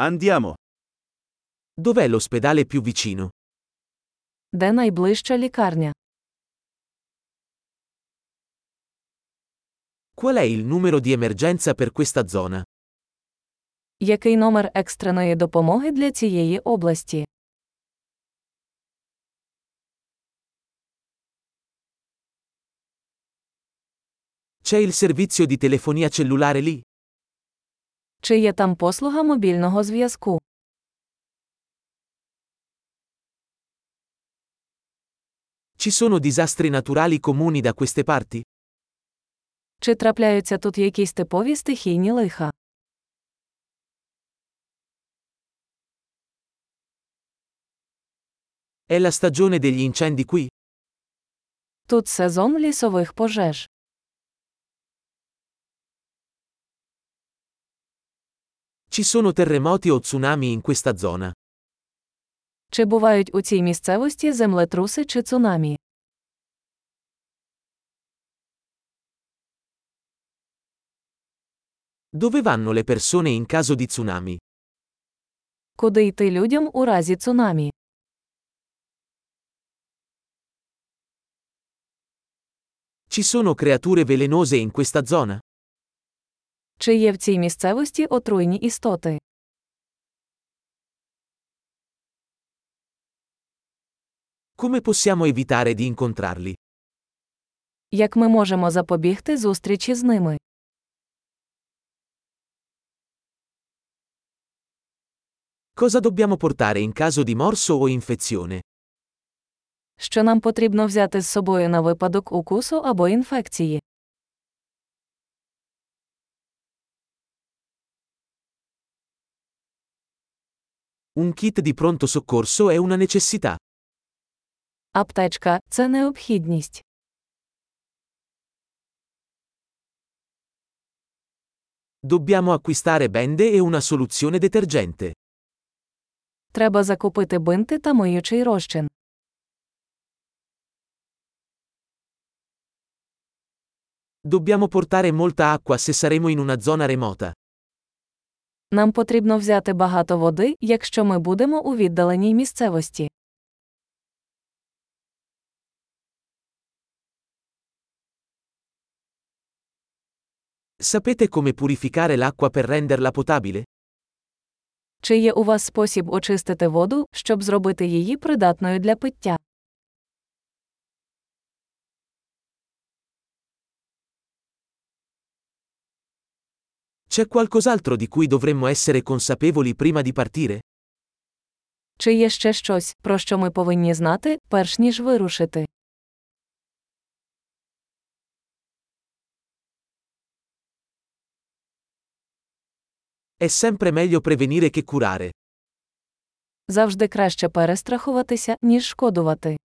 Andiamo. Dov'è l'ospedale più vicino? Де найближча лікарня? Qual è il numero di emergenza per questa zona? Який номер екстреної допомоги для цієї області? C'è il servizio di telefonia cellulare lì? Чи є там послуга мобільного зв'язку? Ci sono disastri naturali comuni da queste parti? Чи трапляються тут якісь типові стихійні лиха? È la stagione degli incendi qui? Тут сезон лісових пожеж. Ci sono terremoti o tsunami in questa zona? Чи бувають у цій місцевості землетруси чи цунамі? Dove vanno le persone in caso di tsunami? Куди йти людям у разі цунамі? Ci sono creature velenose in questa zona? Чи є в цій місцевості отруйні істоти? Come possiamo evitare di incontrarli? Як ми можемо запобігти зустрічі з ними? Cosa dobbiamo portare in caso di morso o infezione? Що нам потрібно взяти з собою на випадок укусу або інфекції? Un kit di pronto soccorso è una necessità. Аптечка це необхідність. Dobbiamo acquistare bende e una soluzione detergente. Треба закупити бинти та миючий розчин. Dobbiamo portare molta acqua se saremo in una zona remota. Нам потрібно взяти багато води, якщо ми будемо у віддаленій місцевості. Sapete come purificare l'acqua per renderla potabile? Чи є у вас спосіб очистити воду, щоб зробити її придатною для пиття? C'è qualcos'altro di cui dovremmo essere consapevoli prima di partire? Чи є ще щось, про що ми повинні знати, перш ніж вирушити? È sempre meglio prevenire che curare. Завжди краще перестрахуватися, ніж шкодувати.